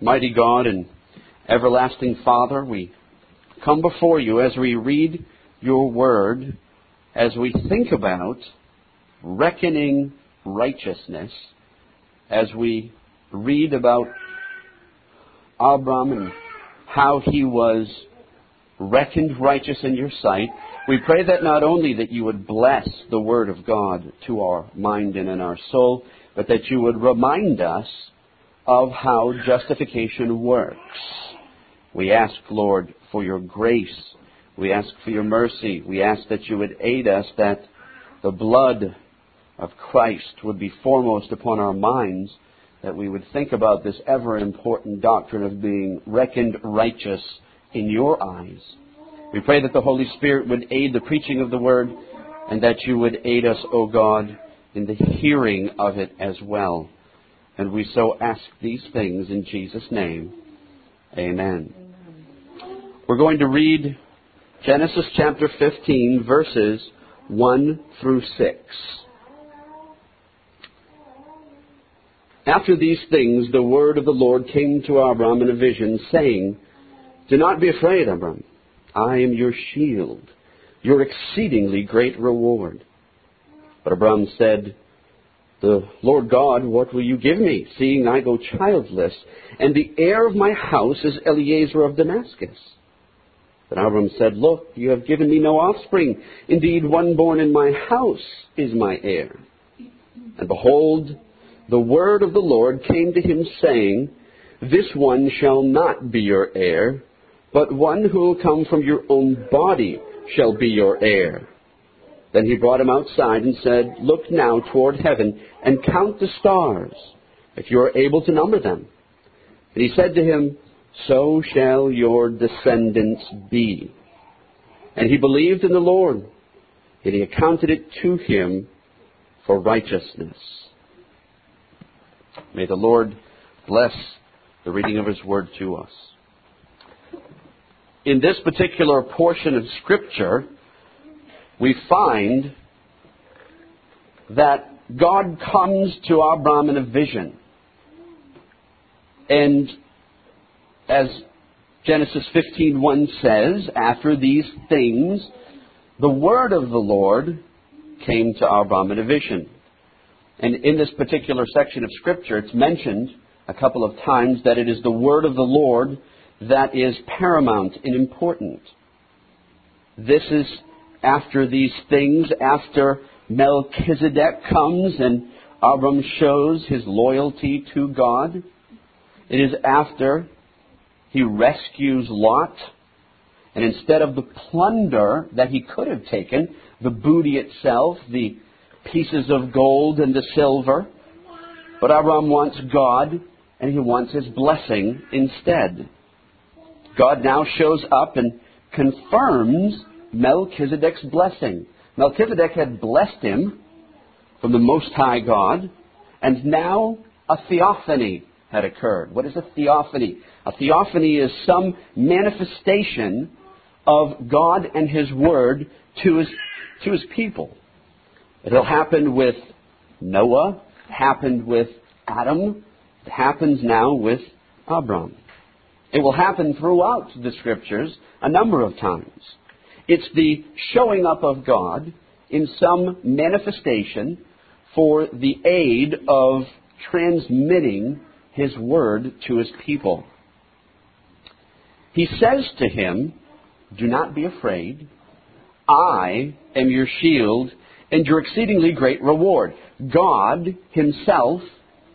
Mighty God and everlasting Father, we come before you as we read your word, as we think about reckoning righteousness, as we read about Abram and how he was reckoned righteous in your sight. We pray that not only that you would bless the word of God to our mind and in our soul, but that you would remind us of how justification works. We ask, Lord, for your grace. We ask for your mercy. We ask that you would aid us that the blood of Christ would be foremost upon our minds, that we would think about this ever important doctrine of being reckoned righteous in your eyes. We pray that the Holy Spirit would aid the preaching of the word and that you would aid us, O God, in the hearing of it as well. And we so ask these things in Jesus' name. Amen. We're going to read Genesis chapter 15, verses 1 through 6. After these things, the word of the Lord came to Abram in a vision, saying, Do not be afraid, Abram. I am your shield, your exceedingly great reward. But Abram said, The Lord God, what will you give me, seeing I go childless, and the heir of my house is Eleazar of Damascus? But Abram said, Look, you have given me no offspring. Indeed, one born in my house is my heir. And behold, the word of the Lord came to him, saying, This one shall not be your heir, but one who will come from your own body shall be your heir. Then he brought him outside and said, Look now toward heaven and count the stars, if you are able to number them. And he said to him, So shall your descendants be. And he believed in the Lord, and he accounted it to him for righteousness. May the Lord bless the reading of his word to us in this particular portion of Scripture, we find that God comes to Abram in a vision. And as Genesis 15:1 says, after these things, the word of the Lord came to Abram in a vision. And in this particular section of Scripture, it's mentioned a couple of times that it is the word of the Lord that is paramount and important. This is after these things, after Melchizedek comes and Abram shows his loyalty to God. It is after he rescues Lot. And instead of the plunder that he could have taken, the booty itself, the pieces of gold and the silver, but Abram wants God and he wants his blessing instead. God now shows up and confirms Melchizedek's blessing. Melchizedek had blessed him from the Most High God, and now a theophany had occurred. What is a theophany? A theophany is some manifestation of God and His Word to His, to his people. It'll happen with Noah, happened with Adam, it happens now with Abram. It will happen throughout the scriptures a number of times. It's the showing up of God in some manifestation for the aid of transmitting his word to his people. He says to him, Do not be afraid. I am your shield and your exceedingly great reward. God himself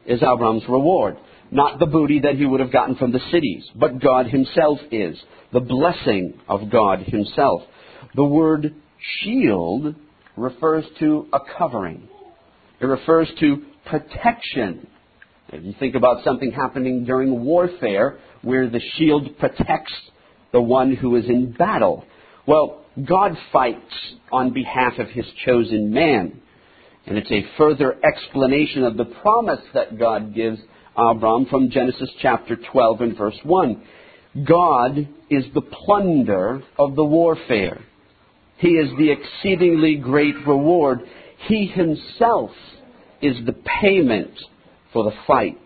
is Abram's reward. Not the booty that he would have gotten from the cities, but God himself is. The blessing of God himself. The word shield refers to a covering. It refers to protection. If you think about something happening during warfare where the shield protects the one who is in battle. Well, God fights on behalf of his chosen man. And it's a further explanation of the promise that God gives Abram from Genesis chapter 12 and verse 1. God is the plunder of the warfare. He is the exceedingly great reward. He himself is the payment for the fight.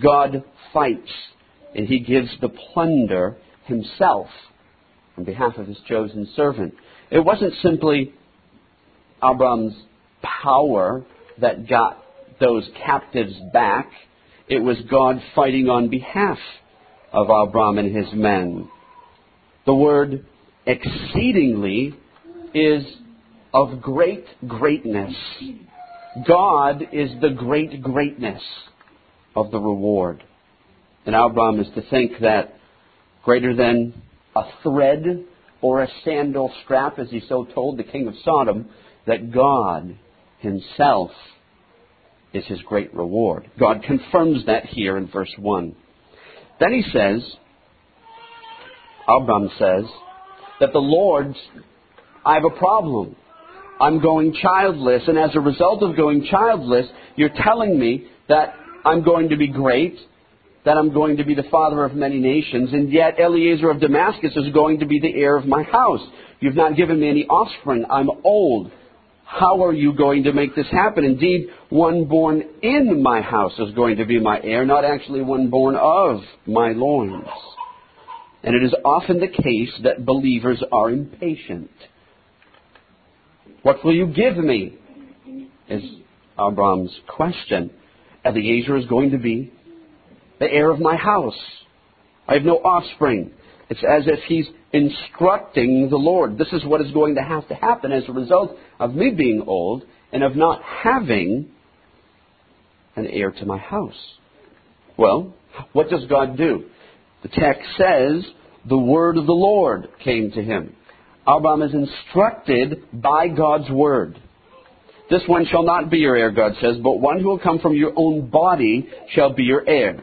God fights and he gives the plunder himself on behalf of his chosen servant. It wasn't simply Abram's power that got those captives back. It was God fighting on behalf of Abram and his men. The word exceedingly is of great greatness. God is the great greatness of the reward. And our Abram is to think that greater than a thread or a sandal strap, as he so told the king of Sodom, that God himself is his great reward. God confirms that here in verse 1. Then he says, Abram says, that the Lord, I have a problem. I'm going childless, and as a result of going childless, you're telling me that I'm going to be great, that I'm going to be the father of many nations, and yet Eliezer of Damascus is going to be the heir of my house. You've not given me any offspring. I'm old. How are you going to make this happen? Indeed, one born in my house is going to be my heir, not actually one born of my loins. And it is often the case that believers are impatient. What will you give me? Is Abram's question. Eliezer is going to be the heir of my house. I have no offspring. It's as if he's instructing the Lord. This is what is going to have to happen as a result of me being old and of not having an heir to my house. Well, what does God do? The text says, the word of the Lord came to him. Abram is instructed by God's word. This one shall not be your heir, God says, but one who will come from your own body shall be your heir.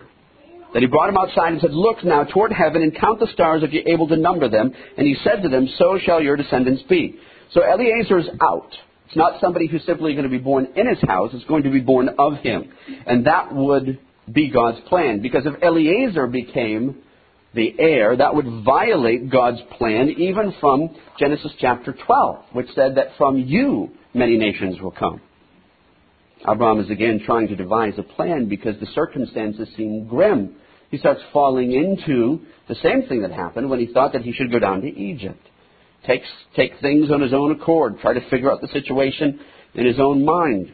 Then he brought him outside and said, Look now toward heaven and count the stars if you're able to number them. And he said to them, So shall your descendants be. So Eliezer is out. It's not somebody who's simply going to be born in his house. It's going to be born of him. And that would be God's plan. Because if Eliezer became the heir, that would violate God's plan even from Genesis chapter 12, which said that from you many nations will come. Abraham is again trying to devise a plan because the circumstances seem grim he starts falling into the same thing that happened when he thought that he should go down to Egypt. Takes, take things on his own accord, try to figure out the situation in his own mind.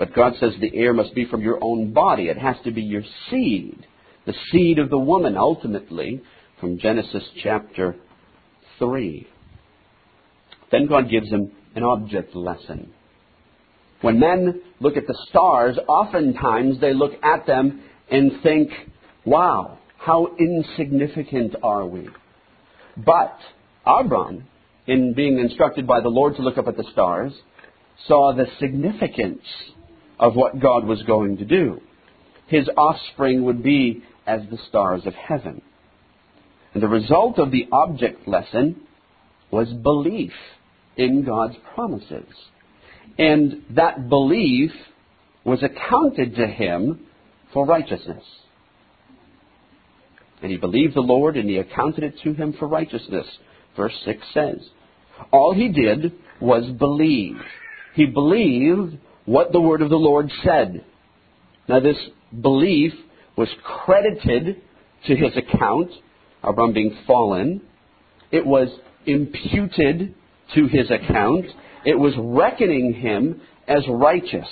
But God says the heir must be from your own body. It has to be your seed. The seed of the woman, ultimately, from Genesis chapter 3. Then God gives him an object lesson. When men look at the stars, oftentimes they look at them and think, Wow, how insignificant are we? But Abram, in being instructed by the Lord to look up at the stars, saw the significance of what God was going to do. His offspring would be as the stars of heaven. And the result of the object lesson was belief in God's promises. And that belief was accounted to him for righteousness. And he believed the Lord, and he accounted it to him for righteousness. Verse 6 says, All he did was believe. He believed what the word of the Lord said. Now, this belief was credited to his account, Abram being fallen. It was imputed to his account. It was reckoning him as righteous.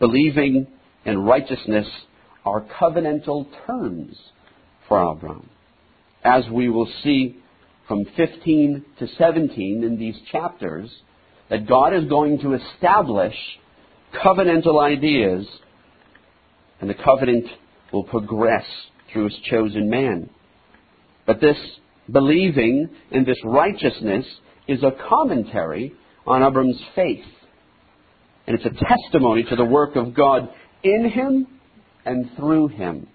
Believing and righteousness are covenantal terms for Abram. As we will see from 15 to 17 in these chapters, that God is going to establish covenantal ideas, and the covenant will progress through his chosen man. But this believing and this righteousness is a commentary on Abram's faith. And it's a testimony to the work of God in him and through him,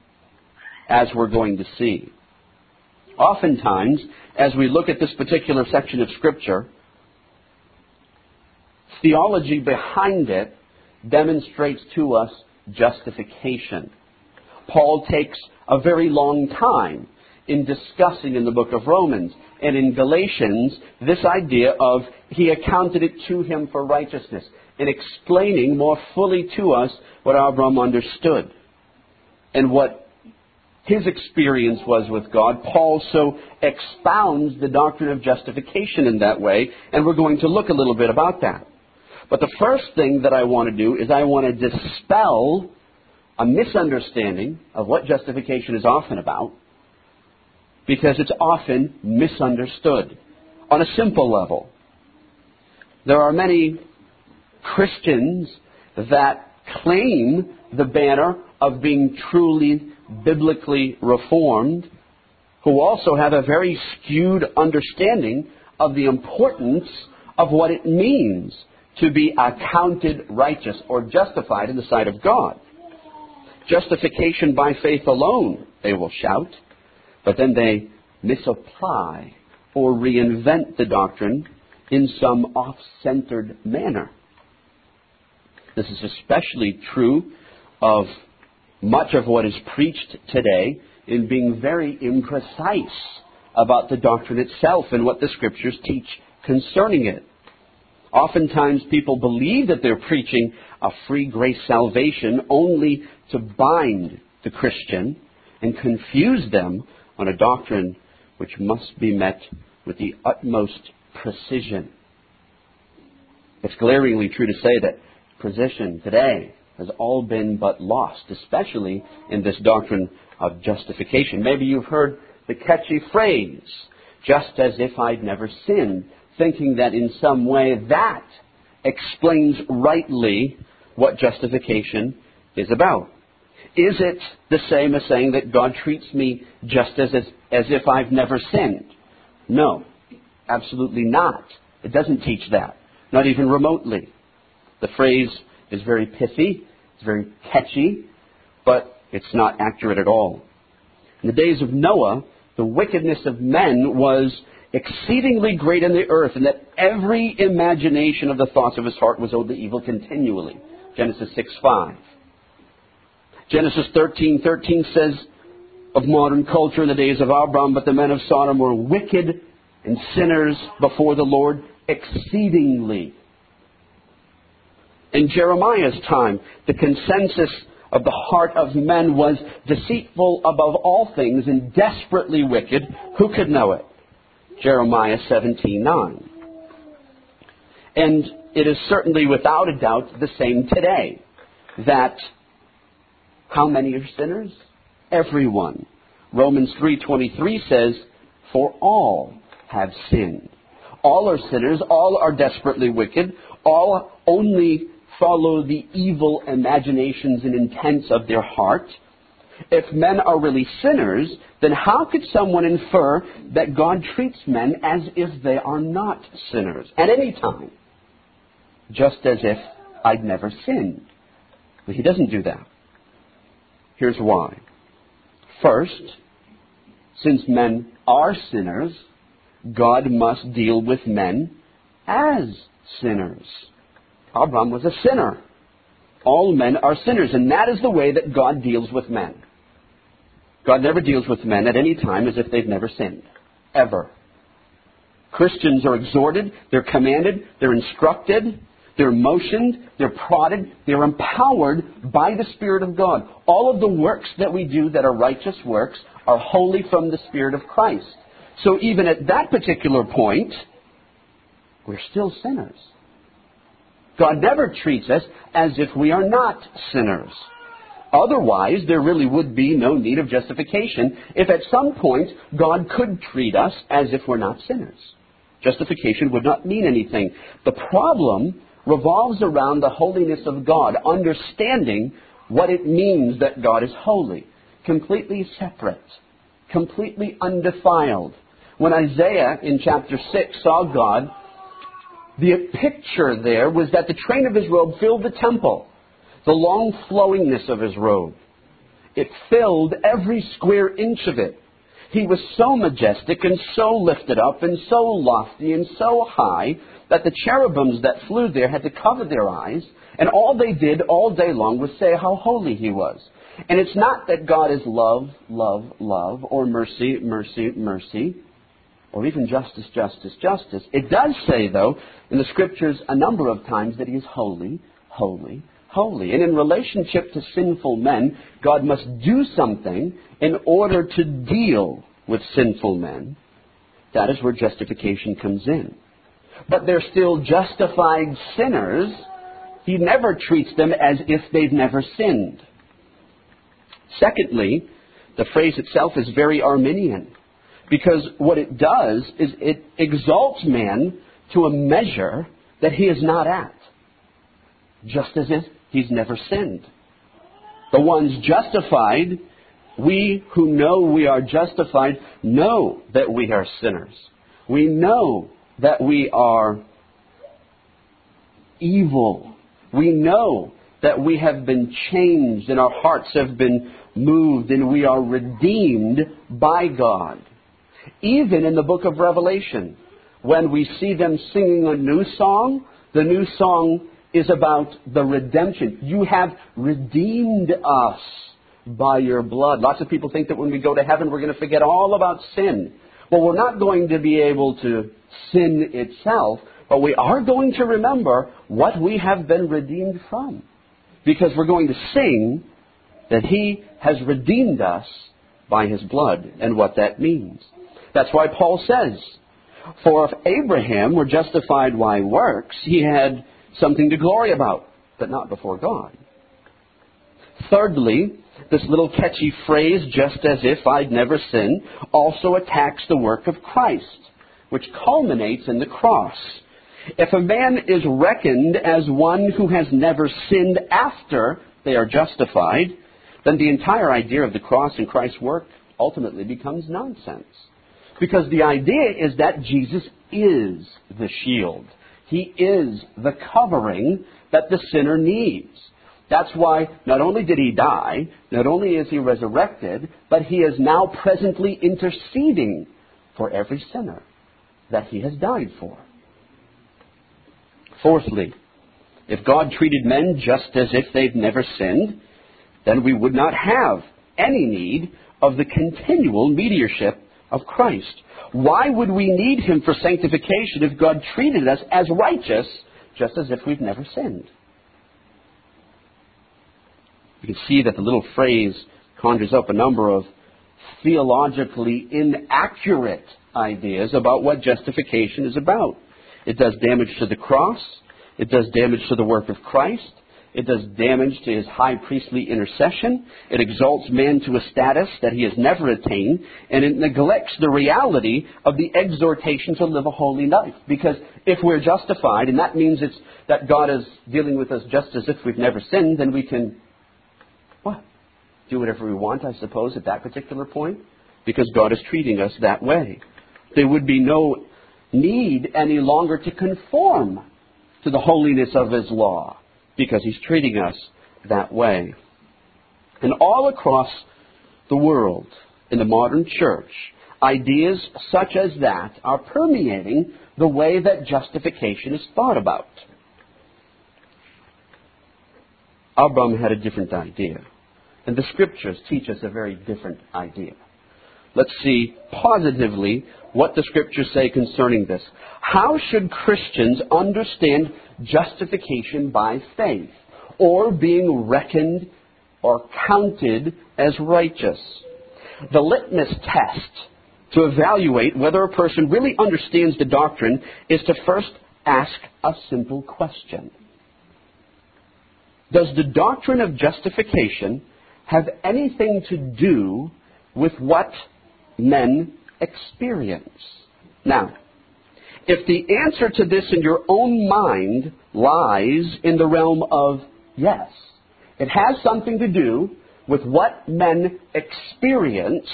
as we're going to see. Oftentimes, as we look at this particular section of Scripture, theology behind it demonstrates to us justification. Paul takes a very long time in discussing in the book of Romans and in Galatians this idea of he accounted it to him for righteousness and explaining more fully to us what Abram understood and what his experience was with God. Paul so expounds the doctrine of justification in that way, and we're going to look a little bit about that. But the first thing that I want to do is I want to dispel a misunderstanding of what justification is often about, because it's often misunderstood on a simple level. There are many Christians that claim the banner of being truly biblically reformed who also have a very skewed understanding of the importance of what it means to be accounted righteous or justified in the sight of God. Justification by faith alone, they will shout, but then they misapply or reinvent the doctrine in some off centered manner. This is especially true of much of what is preached today in being very imprecise about the doctrine itself and what the scriptures teach concerning it. Oftentimes people believe that they're preaching a free grace salvation only to bind the Christian and confuse them on a doctrine which must be met with the utmost precision. It's glaringly true to say that position today has all been but lost, especially in this doctrine of justification. Maybe you've heard the catchy phrase, just as if I'd never sinned, thinking that in some way that explains rightly what justification is about. Is it the same as saying that God treats me just as, as, as if I've never sinned? No, absolutely not. It doesn't teach that, not even remotely. The phrase is very pithy, it's very catchy, but it's not accurate at all. In the days of Noah, the wickedness of men was exceedingly great in the earth, and that every imagination of the thoughts of his heart was owed to evil continually. Genesis 6 5. Genesis 13 13 says of modern culture in the days of Abram, but the men of Sodom were wicked and sinners before the Lord exceedingly. In Jeremiah's time, the consensus of the heart of men was deceitful above all things and desperately wicked. Who could know it? Jeremiah 17:9. And it is certainly without a doubt the same today that how many are sinners? Everyone. Romans 3:23 says, "For all have sinned." All are sinners, all are desperately wicked, all only follow the evil imaginations and intents of their heart. If men are really sinners, then how could someone infer that God treats men as if they are not sinners at any time? Just as if I'd never sinned. But he doesn't do that. Here's why. First, since men are sinners, God must deal with men as sinners. Abram was a sinner. All men are sinners, and that is the way that God deals with men. God never deals with men at any time as if they've never sinned. Ever. Christians are exhorted, they're commanded, they're instructed, they're motioned, they're prodded, they're empowered by the Spirit of God. All of the works that we do that are righteous works are wholly from the Spirit of Christ. So even at that particular point, we're still sinners. God never treats us as if we are not sinners. Otherwise, there really would be no need of justification if at some point God could treat us as if we're not sinners. Justification would not mean anything. The problem revolves around the holiness of God, understanding what it means that God is holy, completely separate, completely undefiled. When Isaiah in chapter 6 saw God the picture there was that the train of his robe filled the temple, the long flowingness of his robe. It filled every square inch of it. He was so majestic and so lifted up and so lofty and so high that the cherubims that flew there had to cover their eyes, and all they did all day long was say how holy he was. And it's not that God is love, love, love, or mercy, mercy, mercy or even justice, justice, justice. It does say, though, in the scriptures a number of times that he is holy, holy, holy. And in relationship to sinful men, God must do something in order to deal with sinful men. That is where justification comes in. But they're still justified sinners. He never treats them as if they've never sinned. Secondly, the phrase itself is very Arminian because what it does is it exalts man to a measure that he is not at, just as if he's never sinned. The ones justified, we who know we are justified, know that we are sinners. We know that we are evil. We know that we have been changed and our hearts have been moved and we are redeemed by God. Even in the book of Revelation, when we see them singing a new song, the new song is about the redemption. You have redeemed us by your blood. Lots of people think that when we go to heaven, we're going to forget all about sin. Well, we're not going to be able to sin itself, but we are going to remember what we have been redeemed from. Because we're going to sing that He has redeemed us by His blood and what that means. That's why Paul says, For if Abraham were justified by works, he had something to glory about, but not before God. Thirdly, this little catchy phrase, just as if I'd never sinned, also attacks the work of Christ, which culminates in the cross. If a man is reckoned as one who has never sinned after they are justified, then the entire idea of the cross and Christ's work ultimately becomes nonsense. Because the idea is that Jesus is the shield. He is the covering that the sinner needs. That's why not only did he die, not only is he resurrected, but he is now presently interceding for every sinner that he has died for. Fourthly, if God treated men just as if they've never sinned, then we would not have any need of the continual mediatorship of Christ. Why would we need him for sanctification if God treated us as righteous just as if we've never sinned? You can see that the little phrase conjures up a number of theologically inaccurate ideas about what justification is about. It does damage to the cross. It does damage to the work of Christ. It does damage to his high priestly intercession. It exalts man to a status that he has never attained. And it neglects the reality of the exhortation to live a holy life. Because if we're justified, and that means it's that God is dealing with us just as if we've never sinned, then we can, what? Do whatever we want, I suppose, at that particular point? Because God is treating us that way. There would be no need any longer to conform to the holiness of his law because he's treating us that way. And all across the world, in the modern church, ideas such as that are permeating the way that justification is thought about. Abraham had a different idea. And the scriptures teach us a very different idea. Let's see positively what the scriptures say concerning this. How should Christians understand justification by faith or being reckoned or counted as righteous? The litmus test to evaluate whether a person really understands the doctrine is to first ask a simple question. Does the doctrine of justification have anything to do with what men experience. Now, if the answer to this in your own mind lies in the realm of yes, it has something to do with what men experience,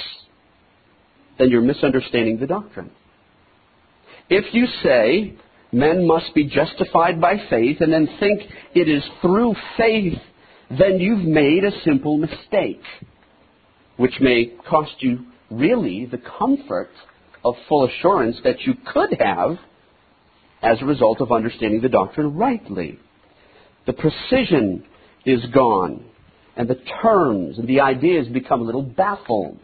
then you're misunderstanding the doctrine. If you say men must be justified by faith and then think it is through faith, then you've made a simple mistake, which may cost you really the comfort of full assurance that you could have as a result of understanding the doctrine rightly. The precision is gone, and the terms and the ideas become a little baffled.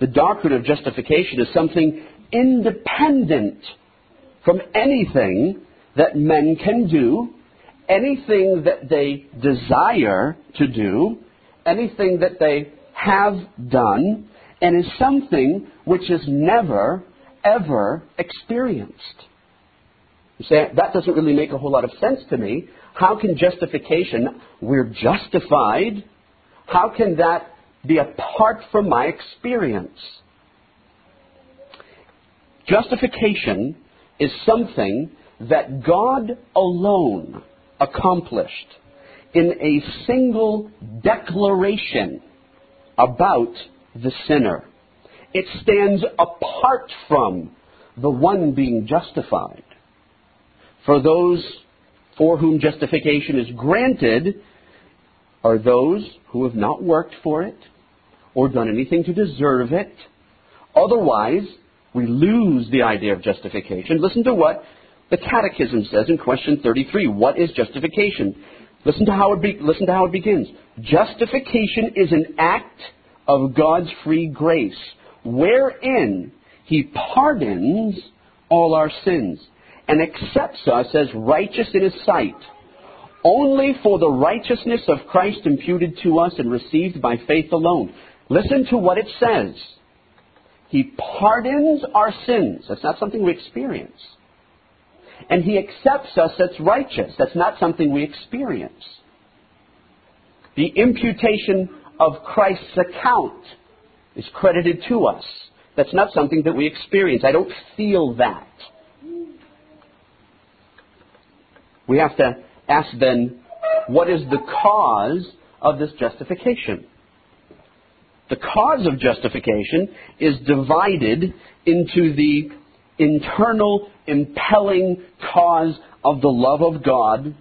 The doctrine of justification is something independent from anything that men can do, anything that they desire to do, anything that they have done, and is something which is never, ever experienced. You say, that doesn't really make a whole lot of sense to me. How can justification, we're justified, how can that be apart from my experience? Justification is something that God alone accomplished in a single declaration about the sinner. It stands apart from the one being justified. For those for whom justification is granted are those who have not worked for it or done anything to deserve it. Otherwise, we lose the idea of justification. Listen to what the Catechism says in question 33. What is justification? Listen to how it, be, listen to how it begins. Justification is an act of God's free grace, wherein He pardons all our sins and accepts us as righteous in His sight, only for the righteousness of Christ imputed to us and received by faith alone. Listen to what it says. He pardons our sins. That's not something we experience. And He accepts us as righteous. That's not something we experience. The imputation of Christ's account is credited to us. That's not something that we experience. I don't feel that. We have to ask then, what is the cause of this justification? The cause of justification is divided into the internal impelling cause of the love of God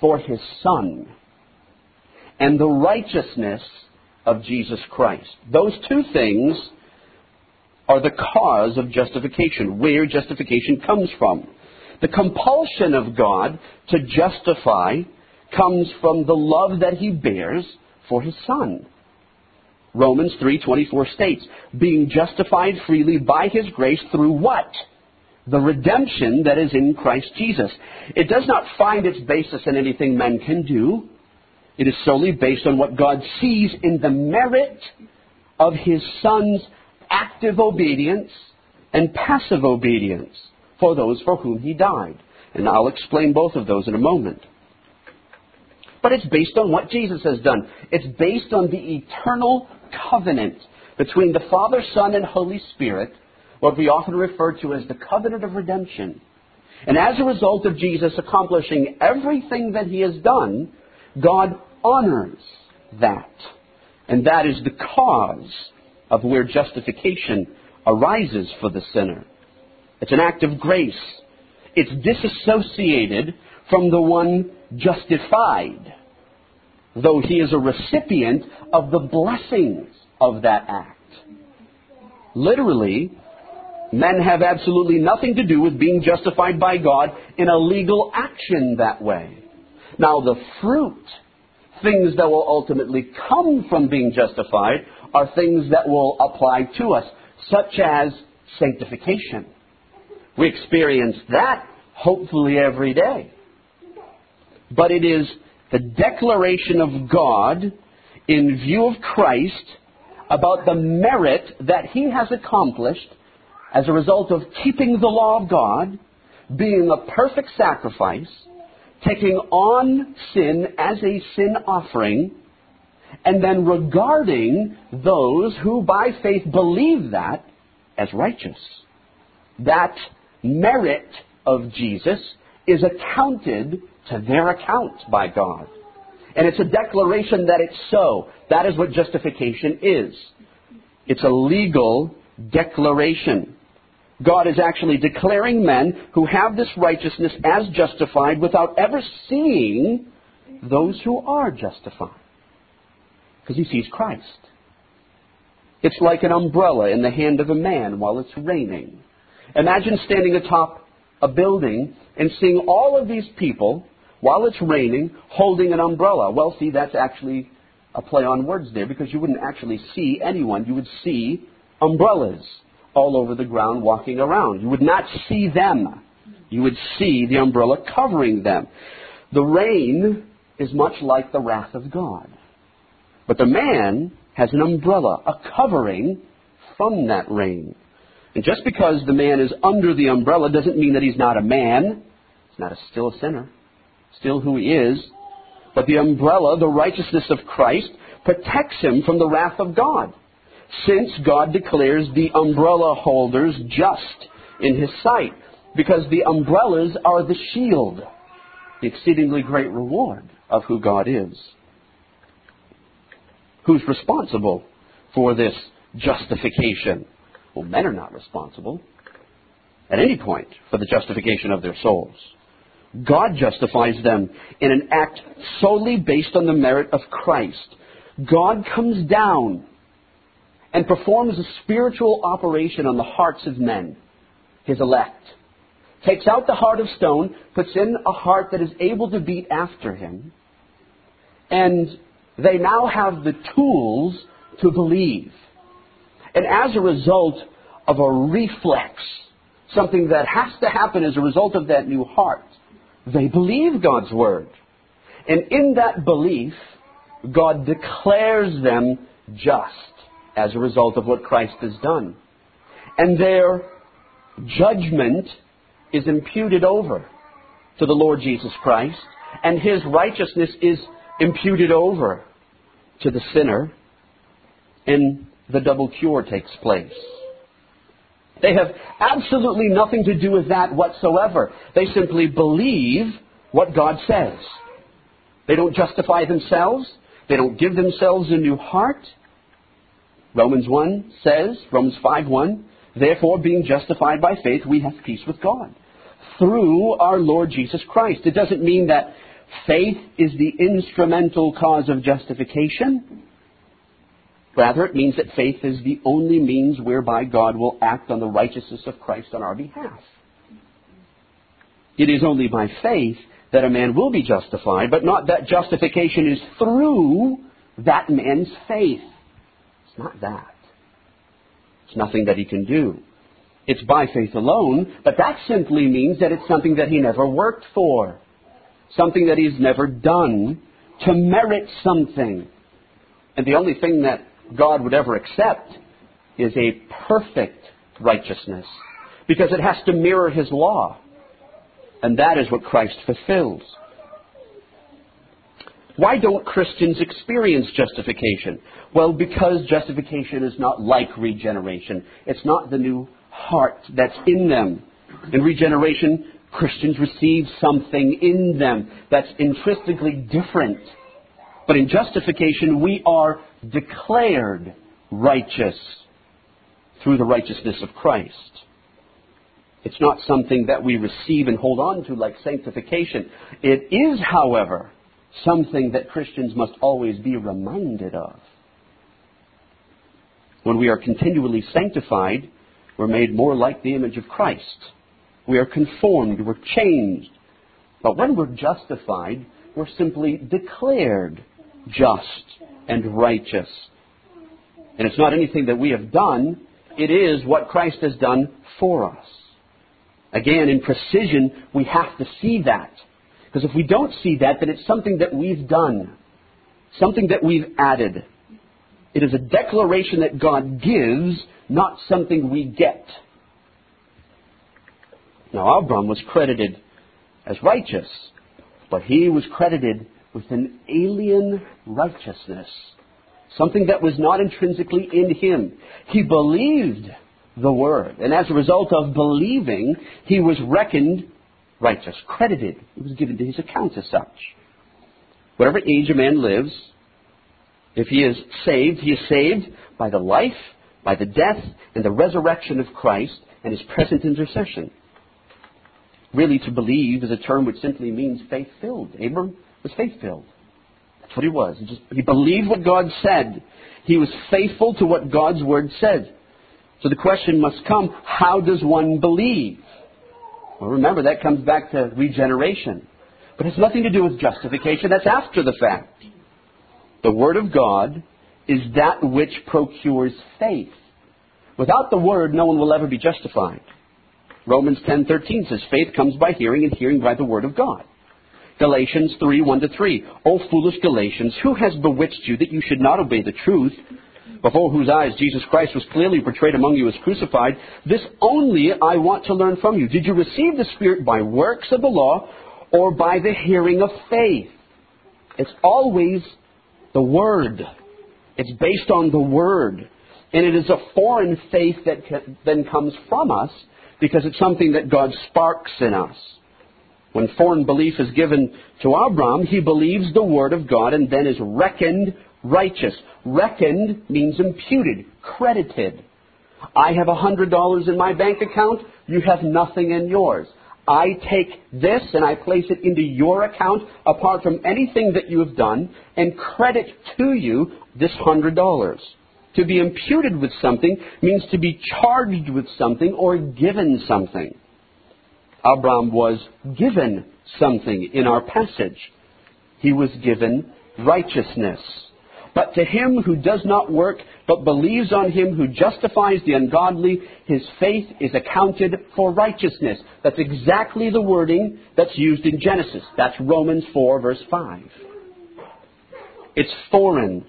for His Son and the righteousness of Jesus Christ. Those two things are the cause of justification, where justification comes from. The compulsion of God to justify comes from the love that he bears for his son. Romans 3:24 states, being justified freely by his grace through what? The redemption that is in Christ Jesus. It does not find its basis in anything men can do. It is solely based on what God sees in the merit of his son's active obedience and passive obedience for those for whom he died. And I'll explain both of those in a moment. But it's based on what Jesus has done. It's based on the eternal covenant between the Father, Son, and Holy Spirit, what we often refer to as the covenant of redemption. And as a result of Jesus accomplishing everything that he has done, God honors that. And that is the cause of where justification arises for the sinner. It's an act of grace. It's disassociated from the one justified, though he is a recipient of the blessings of that act. Literally, men have absolutely nothing to do with being justified by God in a legal action that way. Now, the fruit, things that will ultimately come from being justified, are things that will apply to us, such as sanctification. We experience that hopefully every day. But it is the declaration of God in view of Christ about the merit that he has accomplished as a result of keeping the law of God, being a perfect sacrifice, taking on sin as a sin offering, and then regarding those who by faith believe that as righteous. That merit of Jesus is accounted to their account by God. And it's a declaration that it's so. That is what justification is. It's a legal declaration. God is actually declaring men who have this righteousness as justified without ever seeing those who are justified. Because he sees Christ. It's like an umbrella in the hand of a man while it's raining. Imagine standing atop a building and seeing all of these people while it's raining holding an umbrella. Well, see, that's actually a play on words there because you wouldn't actually see anyone. You would see umbrellas all over the ground walking around. You would not see them. You would see the umbrella covering them. The rain is much like the wrath of God. But the man has an umbrella, a covering from that rain. And just because the man is under the umbrella doesn't mean that he's not a man. He's not a, still a sinner, still who he is. But the umbrella, the righteousness of Christ, protects him from the wrath of God. Since God declares the umbrella holders just in his sight, because the umbrellas are the shield, the exceedingly great reward of who God is. Who's responsible for this justification? Well, men are not responsible at any point for the justification of their souls. God justifies them in an act solely based on the merit of Christ. God comes down and performs a spiritual operation on the hearts of men, his elect. Takes out the heart of stone, puts in a heart that is able to beat after him, and they now have the tools to believe. And as a result of a reflex, something that has to happen as a result of that new heart, they believe God's word. And in that belief, God declares them just as a result of what Christ has done. And their judgment is imputed over to the Lord Jesus Christ, and his righteousness is imputed over to the sinner, and the double cure takes place. They have absolutely nothing to do with that whatsoever. They simply believe what God says. They don't justify themselves. They don't give themselves a new heart. Romans 1 says, Romans 5 1, therefore being justified by faith, we have peace with God through our Lord Jesus Christ. It doesn't mean that faith is the instrumental cause of justification. Rather, it means that faith is the only means whereby God will act on the righteousness of Christ on our behalf. It is only by faith that a man will be justified, but not that justification is through that man's faith. It's not that. It's nothing that he can do. It's by faith alone, but that simply means that it's something that he never worked for, something that he's never done to merit something. And the only thing that God would ever accept is a perfect righteousness because it has to mirror his law. And that is what Christ fulfills. Why don't Christians experience justification? Well, because justification is not like regeneration. It's not the new heart that's in them. In regeneration, Christians receive something in them that's intrinsically different. But in justification, we are declared righteous through the righteousness of Christ. It's not something that we receive and hold on to like sanctification. It is, however, something that Christians must always be reminded of. When we are continually sanctified, we're made more like the image of Christ. We are conformed, we're changed. But when we're justified, we're simply declared just and righteous. And it's not anything that we have done, it is what Christ has done for us. Again, in precision, we have to see that. Because if we don't see that, then it's something that we've done, something that we've added. It is a declaration that God gives, not something we get. Now, Abram was credited as righteous, but he was credited with an alien righteousness, something that was not intrinsically in him. He believed the word, and as a result of believing, he was reckoned righteous, credited. It was given to his account as such. Whatever age a man lives, if he is saved, he is saved by the life, by the death, and the resurrection of Christ and his present intercession. Really, to believe is a term which simply means faith filled. Abram was faith filled. That's what he was. He, just, he believed what God said. He was faithful to what God's word said. So the question must come how does one believe? Well, remember, that comes back to regeneration. But it has nothing to do with justification. That's after the fact. The Word of God is that which procures faith. Without the Word, no one will ever be justified. Romans 10:13 says, "Faith comes by hearing, and hearing by the Word of God." Galatians 3 1 to 3. O foolish Galatians, who has bewitched you that you should not obey the truth? Before whose eyes Jesus Christ was clearly portrayed among you as crucified. This only I want to learn from you. Did you receive the Spirit by works of the law or by the hearing of faith? It's always the Word. It's based on the Word. And it is a foreign faith that then comes from us because it's something that God sparks in us. When foreign belief is given to Abram, he believes the word of God and then is reckoned righteous. Reckoned means imputed, credited. I have a hundred dollars in my bank account, you have nothing in yours. I take this and I place it into your account apart from anything that you have done and credit to you this hundred dollars. To be imputed with something means to be charged with something or given something. Abram was given something in our passage. He was given righteousness. But to him who does not work, but believes on him who justifies the ungodly, his faith is accounted for righteousness. That's exactly the wording that's used in Genesis. That's Romans 4, verse 5. It's foreign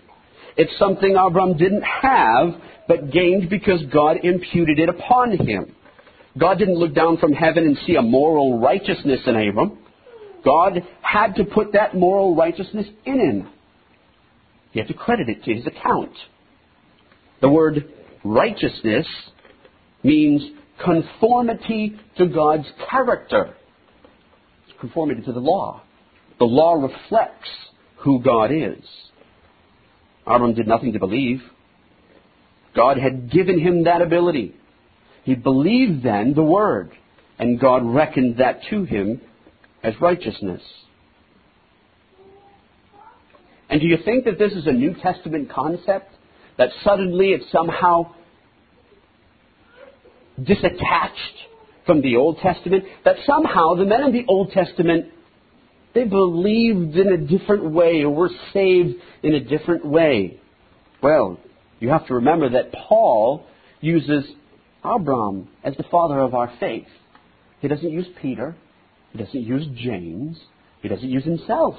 it's something Abram didn't have, but gained because God imputed it upon him. God didn't look down from heaven and see a moral righteousness in Abram. God had to put that moral righteousness in him. He had to credit it to his account. The word righteousness means conformity to God's character. Conformity to the law. The law reflects who God is. Abram did nothing to believe. God had given him that ability. He believed then the word, and God reckoned that to him as righteousness. And do you think that this is a New Testament concept? That suddenly it's somehow disattached from the Old Testament? That somehow the men in the Old Testament they believed in a different way or were saved in a different way. Well, you have to remember that Paul uses Abram as the father of our faith. He doesn't use Peter. He doesn't use James. He doesn't use himself.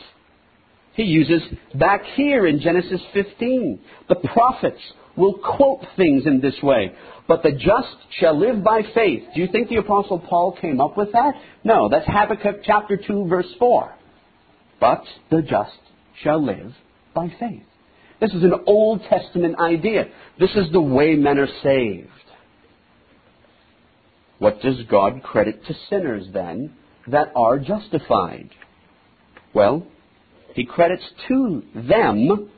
He uses back here in Genesis 15. The prophets will quote things in this way. But the just shall live by faith. Do you think the Apostle Paul came up with that? No, that's Habakkuk chapter 2, verse 4. But the just shall live by faith. This is an Old Testament idea. This is the way men are saved. What does God credit to sinners then that are justified? Well, He credits to them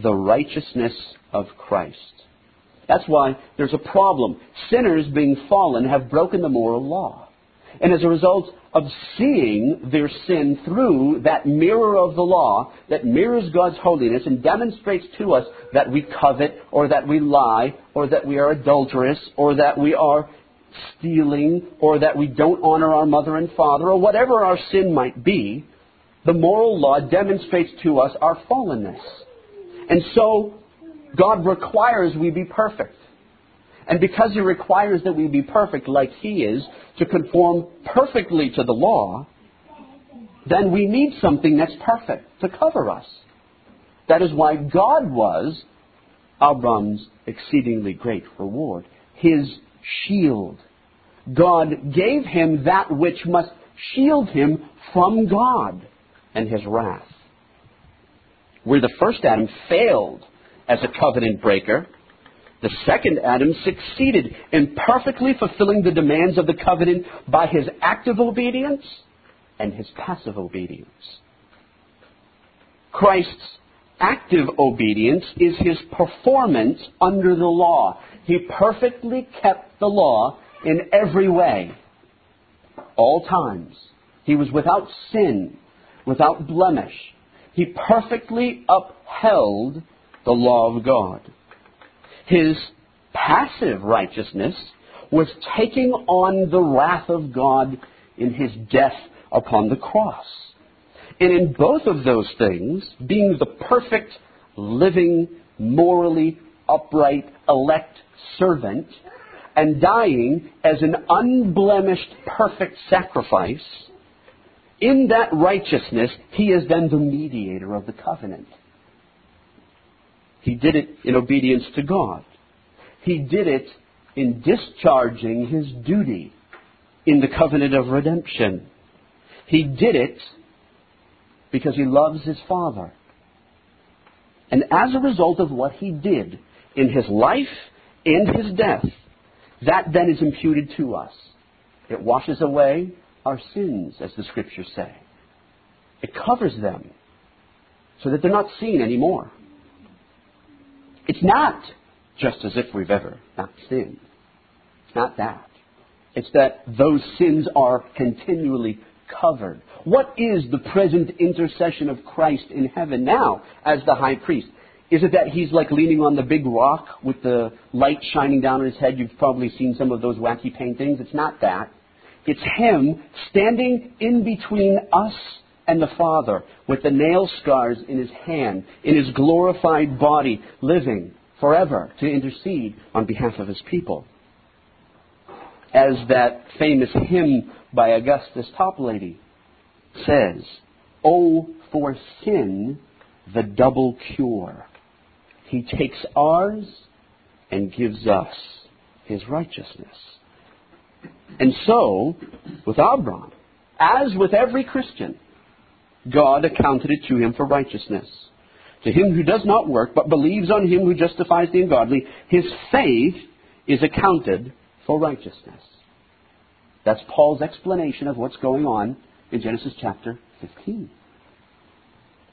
the righteousness of Christ. That's why there's a problem. Sinners being fallen have broken the moral law. And as a result, of seeing their sin through that mirror of the law that mirrors God's holiness and demonstrates to us that we covet or that we lie or that we are adulterous or that we are stealing or that we don't honor our mother and father or whatever our sin might be, the moral law demonstrates to us our fallenness. And so God requires we be perfect. And because He requires that we be perfect like He is, to conform perfectly to the law, then we need something that's perfect to cover us. That is why God was Abram's exceedingly great reward, his shield. God gave him that which must shield him from God and his wrath. Where the first Adam failed as a covenant breaker, the second Adam succeeded in perfectly fulfilling the demands of the covenant by his active obedience and his passive obedience. Christ's active obedience is his performance under the law. He perfectly kept the law in every way, all times. He was without sin, without blemish. He perfectly upheld the law of God. His passive righteousness was taking on the wrath of God in his death upon the cross. And in both of those things, being the perfect, living, morally upright, elect servant, and dying as an unblemished, perfect sacrifice, In that righteousness, he is then the mediator of the covenant. He did it in obedience to God. He did it in discharging his duty in the covenant of redemption. He did it because he loves his Father. And as a result of what he did in his life and his death, that then is imputed to us. It washes away our sins, as the scriptures say. It covers them so that they're not seen anymore. It's not just as if we've ever not sinned. It's not that. It's that those sins are continually covered. What is the present intercession of Christ in heaven now as the high priest? Is it that he's like leaning on the big rock with the light shining down on his head? You've probably seen some of those wacky paintings. It's not that. It's him standing in between us and the Father with the nail scars in his hand, in his glorified body, living forever to intercede on behalf of his people. As that famous hymn by Augustus Toplady says, Oh, for sin, the double cure. He takes ours and gives us his righteousness. And so, with Abraham, as with every Christian, God accounted it to him for righteousness. To him who does not work, but believes on him who justifies the ungodly, his faith is accounted for righteousness. That's Paul's explanation of what's going on in Genesis chapter 15.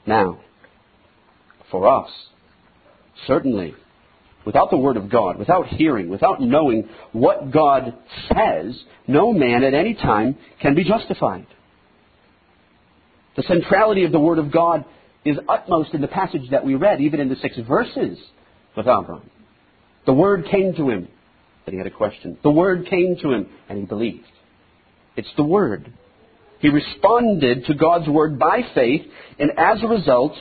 Now, for us, certainly, without the Word of God, without hearing, without knowing what God says, no man at any time can be justified. The centrality of the Word of God is utmost in the passage that we read, even in the six verses with Abraham. The Word came to him, but he had a question. The Word came to him, and he believed. It's the Word. He responded to God's Word by faith, and as a result,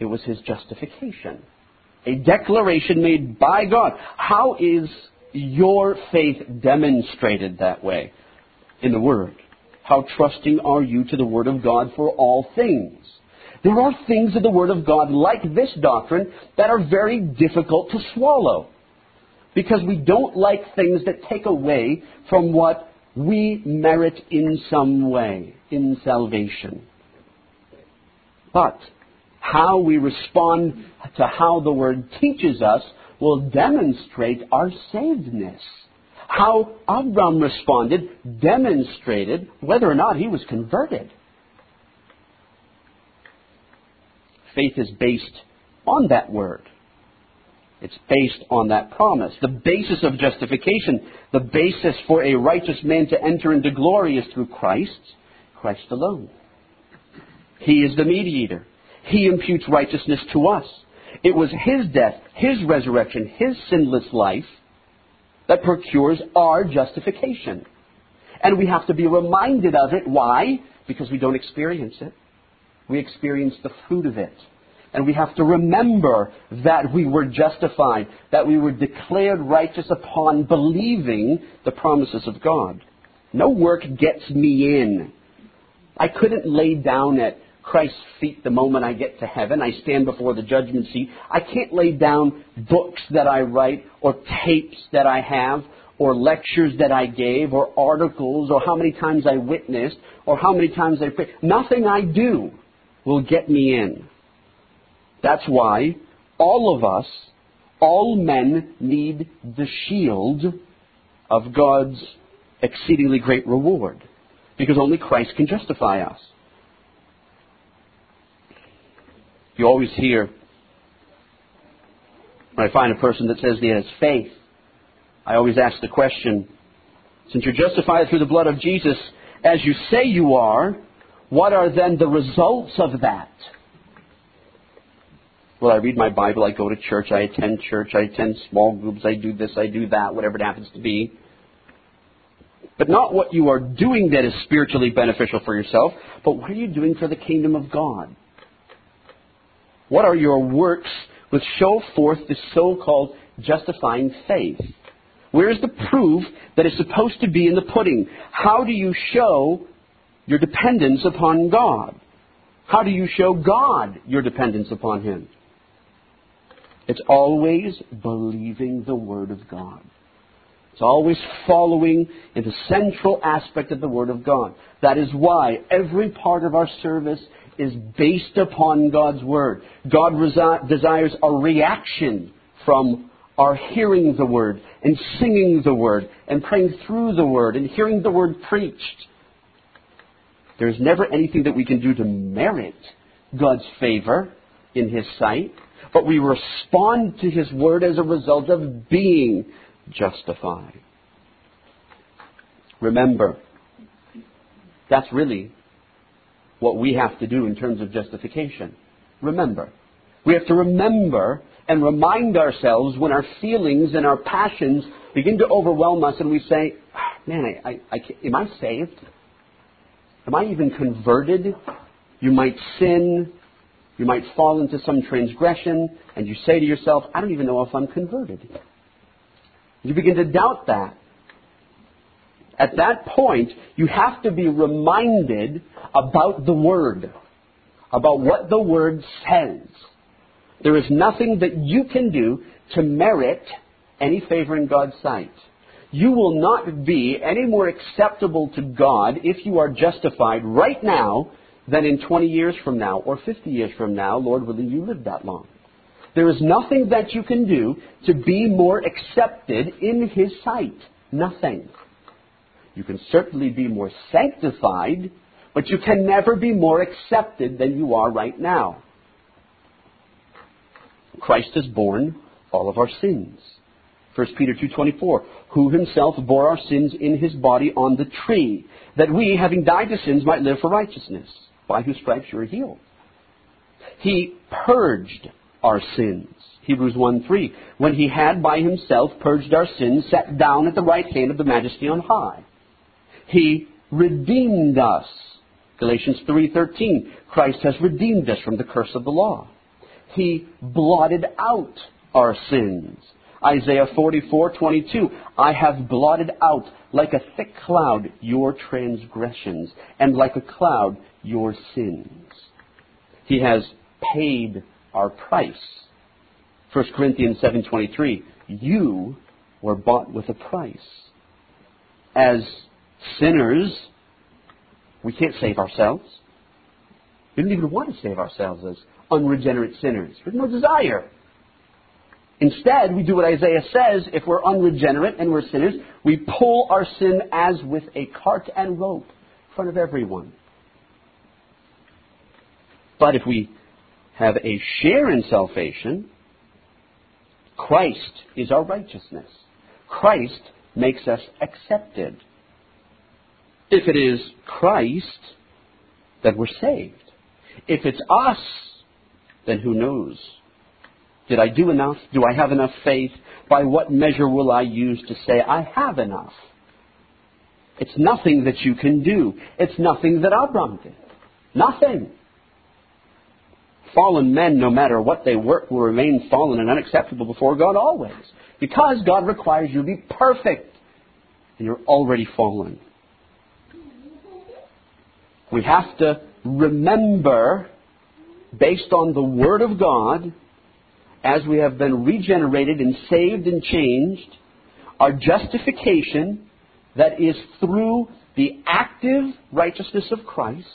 it was his justification. A declaration made by God. How is your faith demonstrated that way? In the Word. How trusting are you to the Word of God for all things? There are things in the Word of God, like this doctrine, that are very difficult to swallow. Because we don't like things that take away from what we merit in some way in salvation. But how we respond to how the Word teaches us will demonstrate our savedness. How Abram responded demonstrated whether or not he was converted. Faith is based on that Word. It's based on that promise. The basis of justification, the basis for a righteous man to enter into glory is through Christ, Christ alone. He is the mediator. He imputes righteousness to us. It was His death, His resurrection, His sinless life that procures our justification. And we have to be reminded of it. Why? Because we don't experience it. We experience the fruit of it. And we have to remember that we were justified, that we were declared righteous upon believing the promises of God. No work gets me in. I couldn't lay down at Christ's feet the moment I get to heaven. I stand before the judgment seat. I can't lay down books that I write or tapes that I have or lectures that I gave or articles or how many times I witnessed or how many times I prayed. Nothing I do will get me in. That's why all of us, all men, need the shield of God's exceedingly great reward. Because only Christ can justify us. You always hear, when I find a person that says he has faith, I always ask the question, since you're justified through the blood of Jesus, as you say you are, what are then the results of that? Well, I read my Bible, I go to church, I attend church, I attend small groups, I do this, I do that, whatever it happens to be. But not what you are doing that is spiritually beneficial for yourself, but what are you doing for the kingdom of God? What are your works which show forth the so-called justifying faith? Where is the proof that is supposed to be in the pudding? How do you show your dependence upon God. How do you show God your dependence upon Him? It's always believing the Word of God. It's always following in the central aspect of the Word of God. That is why every part of our service is based upon God's Word. God resi- desires a reaction from our hearing the Word and singing the Word and praying through the Word and hearing the Word preached. There's never anything that we can do to merit God's favor in His sight, but we respond to His Word as a result of being justified. Remember, that's really what we have to do in terms of justification. Remember. We have to remember and remind ourselves when our feelings and our passions begin to overwhelm us and we say, ah, man, I, I, I am I saved? Am I even converted? You might sin. You might fall into some transgression, and you say to yourself, I don't even know if I'm converted. You begin to doubt that. At that point, you have to be reminded about the Word, about what the Word says. There is nothing that you can do to merit any favor in God's sight. You will not be any more acceptable to God if you are justified right now than in 20 years from now or 50 years from now, Lord willing you live that long. There is nothing that you can do to be more accepted in His sight. Nothing. You can certainly be more sanctified, but you can never be more accepted than you are right now. Christ has borne all of our sins. 1 Peter 2:24, who himself bore our sins in his body on the tree, that we, having died to sins, might live for righteousness, by whose stripes you are healed. He purged our sins. Hebrews 1:3, when he had by himself purged our sins, sat down at the right hand of the majesty on high. He redeemed us. Galatians 3:13, Christ has redeemed us from the curse of the law. He blotted out our sins. Isaiah 44:22, I have blotted out like a thick cloud your transgressions, and like a cloud your sins. He has paid our price. 1 Corinthians 7:23, you were bought with a price. As sinners, we can't save ourselves. We don't even want to save ourselves as unregenerate sinners. There's no desire. Instead, we do what Isaiah says if we're unregenerate and we're sinners, we pull our sin as with a cart and rope in front of everyone. But if we have a share in salvation, Christ is our righteousness. Christ makes us accepted. If it is Christ, then we're saved. If it's us, then who knows? Did I do enough? Do I have enough faith? By what measure will I use to say I have enough? It's nothing that you can do. It's nothing that Abram did. Nothing. Fallen men, no matter what they work, will remain fallen and unacceptable before God always. Because God requires you to be perfect. And you're already fallen. We have to remember, based on the Word of God, as we have been regenerated and saved and changed, our justification that is through the active righteousness of Christ.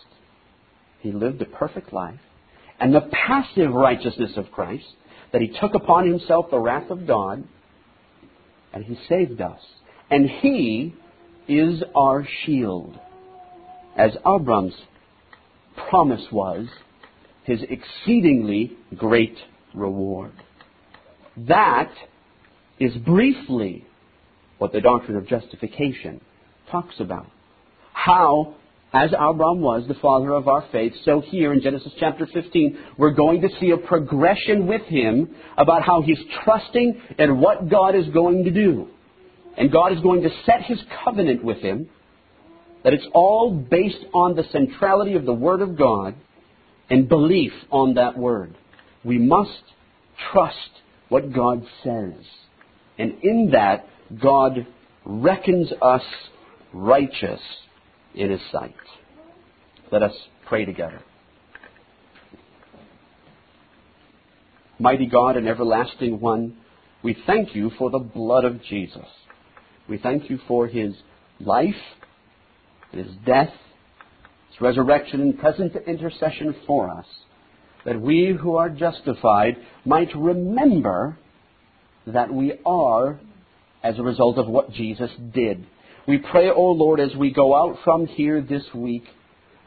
He lived a perfect life. And the passive righteousness of Christ, that he took upon himself the wrath of God, and he saved us. And he is our shield. As Abram's promise was, his exceedingly great reward. That is briefly what the doctrine of justification talks about. How, as Abraham was the father of our faith, so here in Genesis chapter 15, we're going to see a progression with him about how he's trusting in what God is going to do. And God is going to set his covenant with him, that it's all based on the centrality of the Word of God and belief on that Word. We must trust what God says. And in that, God reckons us righteous in His sight. Let us pray together. Mighty God and everlasting one, we thank you for the blood of Jesus. We thank you for his life, his death, his resurrection, and present intercession for us, that we who are justified might remember that we are as a result of what Jesus did. We pray, O Lord, as we go out from here this week,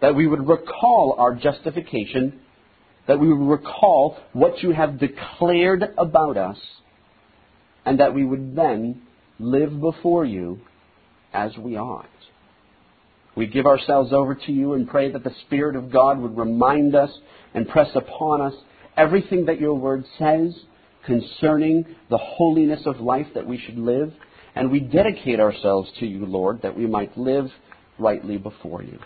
that we would recall our justification, that we would recall what you have declared about us, and that we would then live before you as we ought. We give ourselves over to you and pray that the Spirit of God would remind us and press upon us everything that your word says concerning the holiness of life that we should live. And we dedicate ourselves to you, Lord, that we might live rightly before you.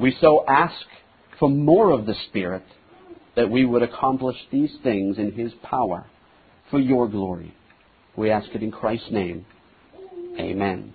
We so ask for more of the Spirit that we would accomplish these things in His power for your glory. We ask it in Christ's name. Amen.